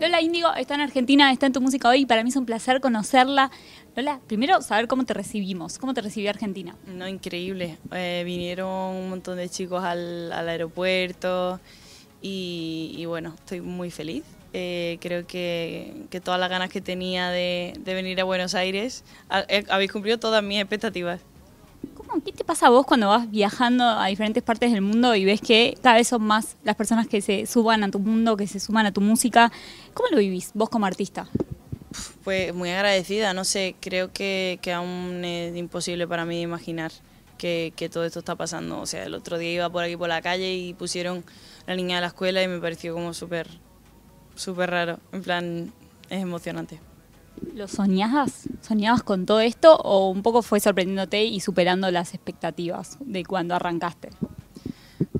Lola Índigo está en Argentina, está en tu música hoy y para mí es un placer conocerla. Lola, primero saber cómo te recibimos, cómo te recibió Argentina. No, increíble. Eh, vinieron un montón de chicos al, al aeropuerto y, y bueno, estoy muy feliz. Eh, creo que, que todas las ganas que tenía de, de venir a Buenos Aires, ha- eh, habéis cumplido todas mis expectativas. ¿Cómo, ¿Qué te pasa a vos cuando vas viajando a diferentes partes del mundo y ves que cada vez son más las personas que se suban a tu mundo, que se suman a tu música? ¿Cómo lo vivís vos como artista? Pues muy agradecida, no sé, creo que, que aún es imposible para mí imaginar que, que todo esto está pasando. O sea, el otro día iba por aquí por la calle y pusieron la niña de la escuela y me pareció como súper, súper raro. En plan, es emocionante. ¿Lo soñabas? ¿Soñabas con todo esto o un poco fue sorprendiéndote y superando las expectativas de cuando arrancaste?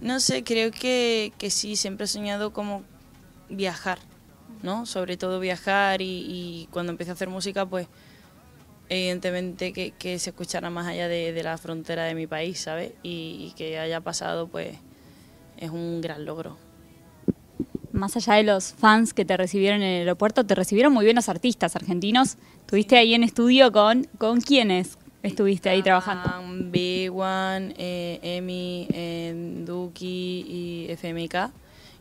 No sé, creo que, que sí, siempre he soñado como viajar, ¿no? Sobre todo viajar y, cuando empecé a hacer música, pues evidentemente que, se escuchara más allá de, de la frontera de mi país, ¿sabes? Y, y que haya pasado, pues es un gran logro. Más allá de los fans que te recibieron en el aeropuerto, te recibieron muy bien los artistas argentinos. Estuviste ahí en estudio con, ¿con quiénes estuviste ahí trabajando? Ah, B1, eh, Emi, eh, Duki y FMK.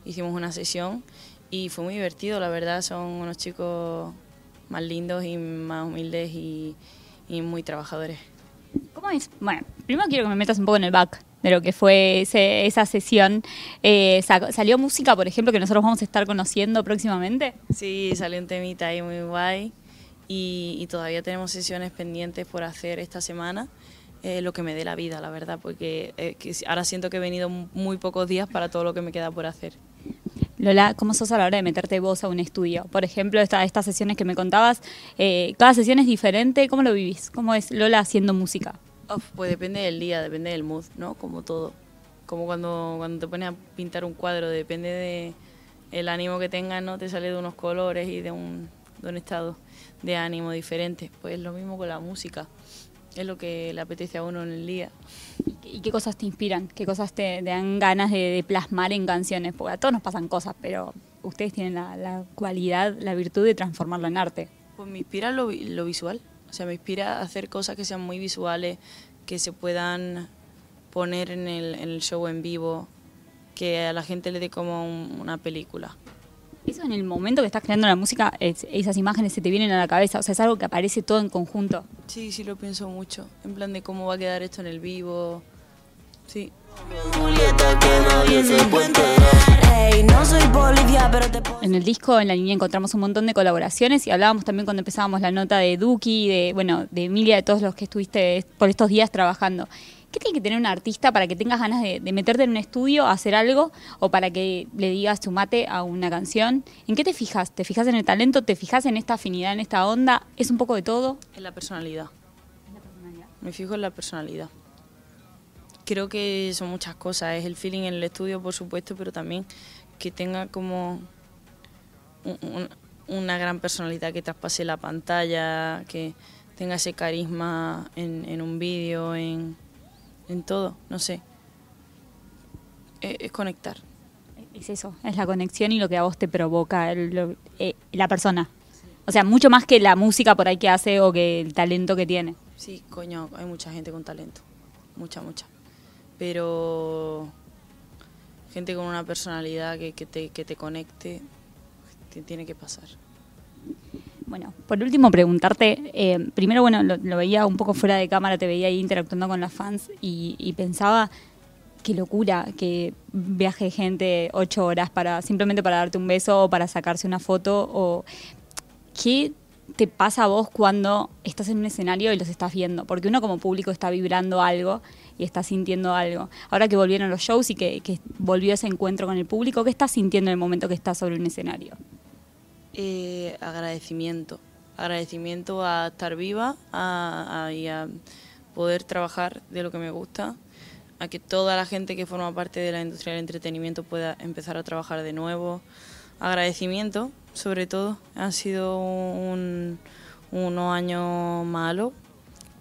Hicimos una sesión y fue muy divertido, la verdad. Son unos chicos más lindos y más humildes y, y muy trabajadores. ¿Cómo es? Bueno, primero quiero que me metas un poco en el back de lo que fue ese- esa sesión. Eh, sa- ¿Salió música, por ejemplo, que nosotros vamos a estar conociendo próximamente? Sí, salió un temita ahí muy guay y, y todavía tenemos sesiones pendientes por hacer esta semana. eh, lo que me dé la vida, la verdad, porque eh, que ahora siento que he venido muy pocos días para todo lo que me queda por hacer. Lola, ¿cómo sos a la hora de meterte vos a un estudio? Por ejemplo, esta- estas sesiones que me contabas, eh, cada sesión es diferente. ¿Cómo lo vivís? ¿Cómo es Lola haciendo música? Uf, pues depende del día, depende del mood, ¿no? Como todo. Como cuando, cuando te pones a pintar un cuadro, depende de el ánimo que tengas, ¿no? Te sale de unos colores y de un, de un estado de ánimo diferente. Pues lo mismo con la música. Es lo que le apetece a uno en el día. ¿Y qué cosas te inspiran? ¿Qué cosas te, te dan ganas de, de plasmar en canciones? Porque a todos nos pasan cosas, pero ustedes tienen la, la cualidad, la virtud de transformarlo en arte. Pues me inspira lo, vi- lo visual. O sea, me inspira a hacer cosas que sean muy visuales, que se puedan poner en el, en el show en vivo, que a la gente le dé como un- una película. Eso en el momento que estás creando la música, es- esas imágenes se te vienen a la cabeza. O sea, es algo que aparece todo en conjunto. Sí, sí lo pienso mucho. En plan de cómo va a quedar esto en el vivo. Sí. En el disco, en la línea, encontramos un montón de colaboraciones y hablábamos también cuando empezábamos la nota de Duki, de, bueno, de Emilia, de todos los que estuviste por estos días trabajando. ¿Qué tiene que tener un artista para que tengas ganas de, de meterte en un estudio a hacer algo o para que le digas sumate a una canción? ¿En qué te fijas? ¿Te fijas en el talento? ¿Te fijas en esta afinidad, en esta onda? ¿Es un poco de todo? En la personalidad. Me fijo en la personalidad. Creo que son muchas cosas. Es el feeling en el estudio, por supuesto, pero también que tenga como un- un- una gran personalidad que traspase la pantalla, que tenga ese carisma en, en un vídeo, en, en todo, no sé. Es, es conectar. Es eso, es la conexión y lo que a vos te provoca el- lo- eh, la persona. O sea, mucho más que la música por ahí que hace o que el talento que tiene. Sí, coño, hay mucha gente con talento. Mucha, mucha. Pero gente con una personalidad que, que te, que te conecte, te tiene que pasar. Bueno, por último preguntarte, eh, primero, bueno, lo, lo veía un poco fuera de cámara, te veía ahí interactuando con las fans y, y pensaba, qué locura que viaje gente ocho horas para simplemente para darte un beso o para sacarse una foto o qué te pasa a vos cuando estás en un escenario y los estás viendo, porque uno como público está vibrando algo y está sintiendo algo. Ahora que volvieron los shows y que, volvió ese encuentro con el público, ¿qué estás sintiendo en el momento que estás sobre un escenario? Eh, agradecimiento. Agradecimiento a estar viva a, y a poder trabajar de lo que me gusta, a que toda la gente que forma parte de la industria del entretenimiento pueda empezar a trabajar de nuevo. Agradecimiento, sobre todo. Ha sido un, unos años malos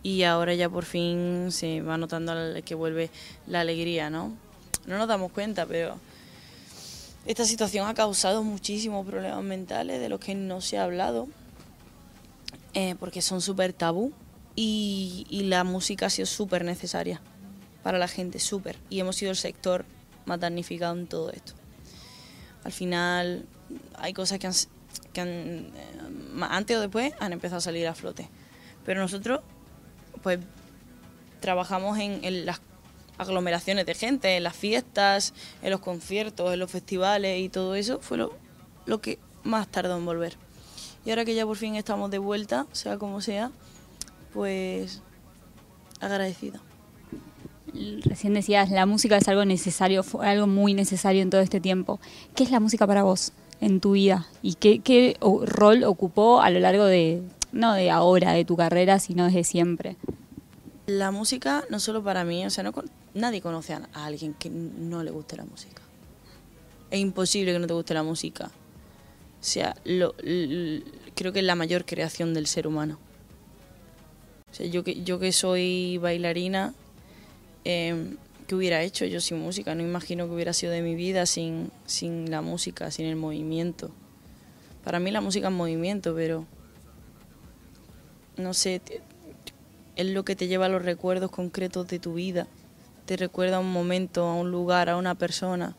y ahora ya por fin se va notando que vuelve la alegría, ¿no? no nos damos cuenta, pero esta situación ha causado muchísimos problemas mentales de los que no se ha hablado, eh, porque son súper tabú y, y, la música ha sido súper necesaria para la gente, súper. Y hemos sido el sector más damnificado en todo esto. Al final hay cosas que, han, que han, eh, antes o después han empezado a salir a flote. Pero nosotros, pues, trabajamos en, las aglomeraciones de gente, en las fiestas, en los conciertos, en los festivales y todo eso fue lo, que más tardó en volver. Y ahora que ya por fin estamos de vuelta, sea como sea, pues agradecida. Recién decías, la música es algo necesario, fue algo muy necesario en todo este tiempo. ¿Qué es la música para vos en tu vida? ¿Y qué rol ocupó a lo largo de, no de ahora, de tu carrera, sino desde siempre? La música, no solo para mí, o sea, no, nadie conoce a alguien que no le guste la música. Es imposible que no te guste la música. O sea, lo, creo que es la mayor creación del ser humano. O sea, yo que, yo que soy bailarina, eh, ¿qué hubiera hecho yo sin música? No imagino que hubiera sido de mi vida sin, sin la música, sin el movimiento. Para mí la música es movimiento, pero no sé, es lo que te lleva a los recuerdos concretos de tu vida. Te recuerda a un momento, a un lugar, a una persona.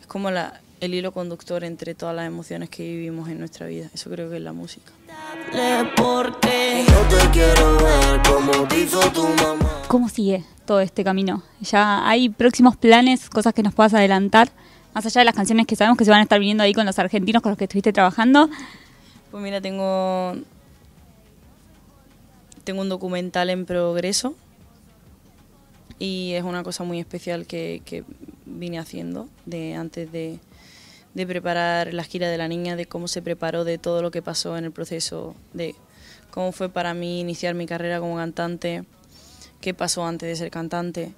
Es como la, el hilo conductor entre todas las emociones que vivimos en nuestra vida. Eso creo que es la música. ¿Cómo sigue todo este camino? ¿Ya hay próximos planes, cosas que nos puedas adelantar? Más allá de las canciones que sabemos que se van a estar viniendo ahí con los argentinos con los que estuviste trabajando. Pues mira, tengo, tengo un documental en progreso y es una cosa muy especial que, que vine haciendo de antes de, de preparar la gira de la niña, de cómo se preparó, de todo lo que pasó en el proceso, de cómo fue para mí iniciar mi carrera como cantante, qué pasó antes de ser cantante.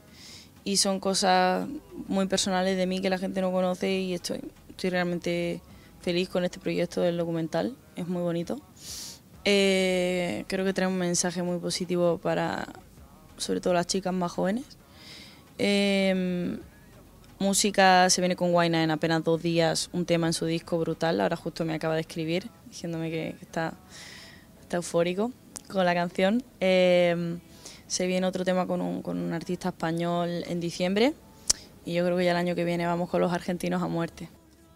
Y son cosas muy personales de mí que la gente no conoce y estoy, estoy realmente feliz con este proyecto del documental, es muy bonito. Eh, creo que trae un mensaje muy positivo para sobre todo las chicas más jóvenes. Eh, música se viene con Guaina en apenas dos días, un tema en su disco brutal. Ahora justo me acaba de escribir diciéndome que está, está eufórico con la canción. Eh, se viene otro tema con un, con un artista español en diciembre y yo creo que ya el año que viene vamos con los argentinos a muerte.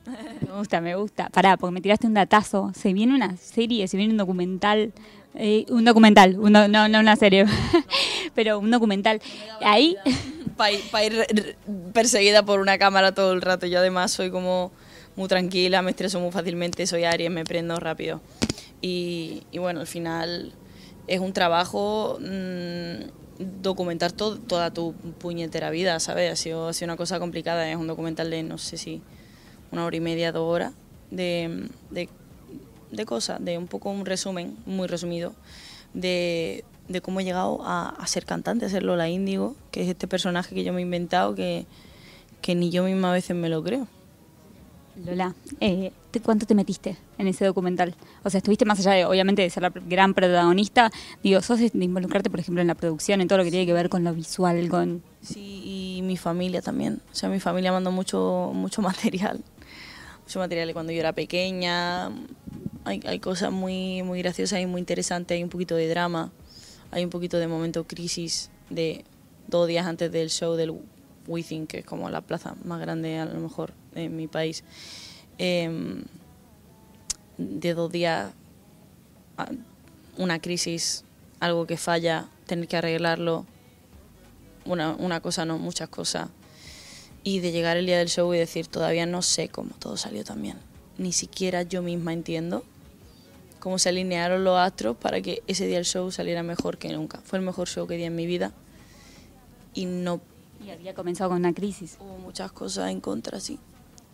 Me gusta, me gusta. Pará, porque me tiraste un datazo. Se viene una serie, se viene un documental. Eh, un documental, un no, no una serie, pero un documental. Ahí. Para pa ir, perseguida por una cámara todo el rato. Yo además soy como muy tranquila, me estreso muy fácilmente, soy Aries, me prendo rápido. Y, y bueno, al final es un trabajo mmm, documentar todo, toda tu puñetera vida, ¿sabes? Ha sido, ha sido una cosa complicada, es un documental de no sé si una hora y media, dos horas de, de, de cosas, de un poco un resumen, muy resumido, de, de cómo he llegado a, a, ser cantante, a ser Lola Índigo, que es este personaje que yo me he inventado que, que ni yo misma a veces me lo creo. Lola, eh, ¿cuánto te metiste en ese documental? O sea, estuviste más allá de, obviamente, de ser la gran protagonista, digo, sos de involucrarte, por ejemplo, en la producción, en todo lo que tiene que ver con lo visual, con... Sí, y mi familia también. O sea, mi familia mandó mucho, mucho material. Mucho material de cuando yo era pequeña. Hay, hay cosas muy, muy graciosas y muy interesantes. Hay un poquito de drama. Hay un poquito de momento crisis de dos días antes del show del Within, que es como la plaza más grande a lo mejor en mi país, eh, de dos días una crisis, algo que falla, tener que arreglarlo, una, una cosa no, muchas cosas, y de llegar el día del show y decir, todavía no sé cómo todo salió también, ni siquiera yo misma entiendo cómo se alinearon los astros para que ese día el show saliera mejor que nunca. Fue el mejor show que di en mi vida y no y había comenzado con una crisis. Hubo muchas cosas en contra, sí.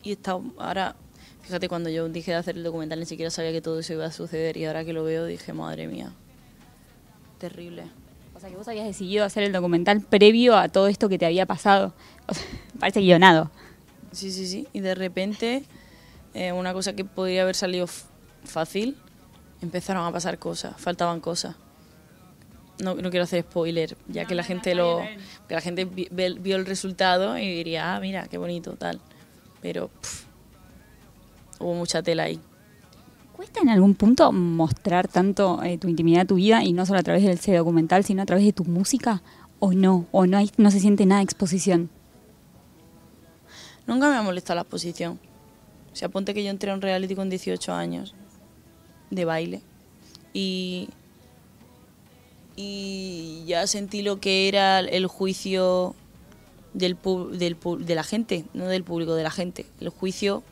Y está, ahora, fíjate, cuando yo dije de hacer el documental ni siquiera sabía que todo eso iba a suceder y ahora que lo veo dije, madre mía, terrible. O sea, que vos habías decidido hacer el documental previo a todo esto que te había pasado. O sea, parece guionado. Sí, sí, sí. Y de repente, eh, una cosa que podría haber salido fácil, empezaron a pasar cosas, faltaban cosas. no, quiero hacer spoiler, ya que la gente lo que la gente vio el resultado y diría, ah, mira, qué bonito, tal. Pero hubo mucha tela ahí. ¿Cuesta en algún punto mostrar tanto eh, tu intimidad, tu vida, y no solo a través del ese documental, sino a través de tu música? ¿O no? ¿O no, hay, no se siente nada exposición? Nunca me ha molestado la exposición. O sea, ponte que yo entré a un reality con 18 años de baile y, y ya sentí lo que era el juicio del, del, de la gente, no del público, de la gente. El juicio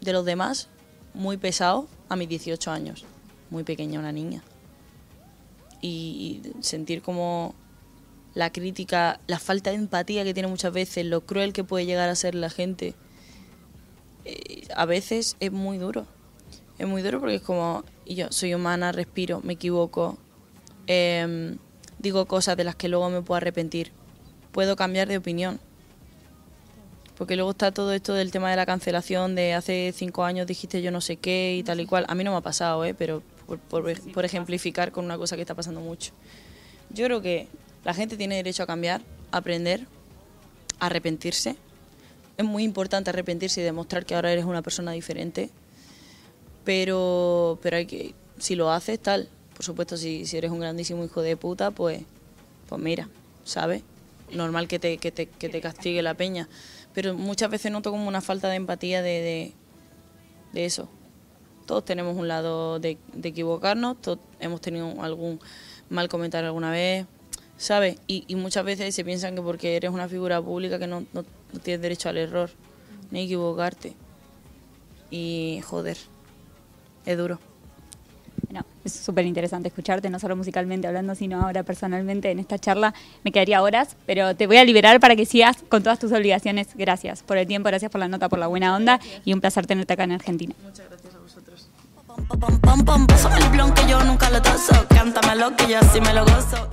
de los demás muy pesado a mis 18 años, muy pequeña una niña. Y, sentir como la crítica, la falta de empatía que tiene muchas veces, lo cruel que puede llegar a ser la gente, eh, a veces es muy duro. Es muy duro porque es como, yo soy humana, respiro, me equivoco, em, digo cosas de las que luego me puedo arrepentir, puedo cambiar de opinión porque luego está todo esto del tema de la cancelación, de hace cinco años dijiste yo no sé qué y tal y cual. A mí no me ha pasado, ¿eh? pero por, ejemplificar con una cosa que está pasando mucho. Yo creo que la gente tiene derecho a cambiar, a aprender, a arrepentirse. Es muy importante arrepentirse y demostrar que ahora eres una persona diferente. Pero, pero hay que, si lo haces, tal. Por supuesto, si, eres un grandísimo hijo de puta, pues, pues mira, ¿sabes? Normal que te, que te, que te castigue la peña pero muchas veces noto como una falta de empatía de, de, eso. Todos tenemos un lado de, equivocarnos, todos hemos tenido algún mal comentario alguna vez, ¿sabes? Y, muchas veces se piensan que porque eres una figura pública que no, no tienes derecho al error, ni equivocarte. Y joder, es duro. Es súper interesante escucharte, no solo musicalmente hablando, sino ahora personalmente en esta charla. Me quedaría horas, pero te voy a liberar para que sigas con todas tus obligaciones. Gracias por el tiempo, gracias por la nota, por la buena onda y un placer tenerte acá en Argentina. Muchas gracias a vosotros. el que yo nunca lo cántame lo que yo así me lo gozo.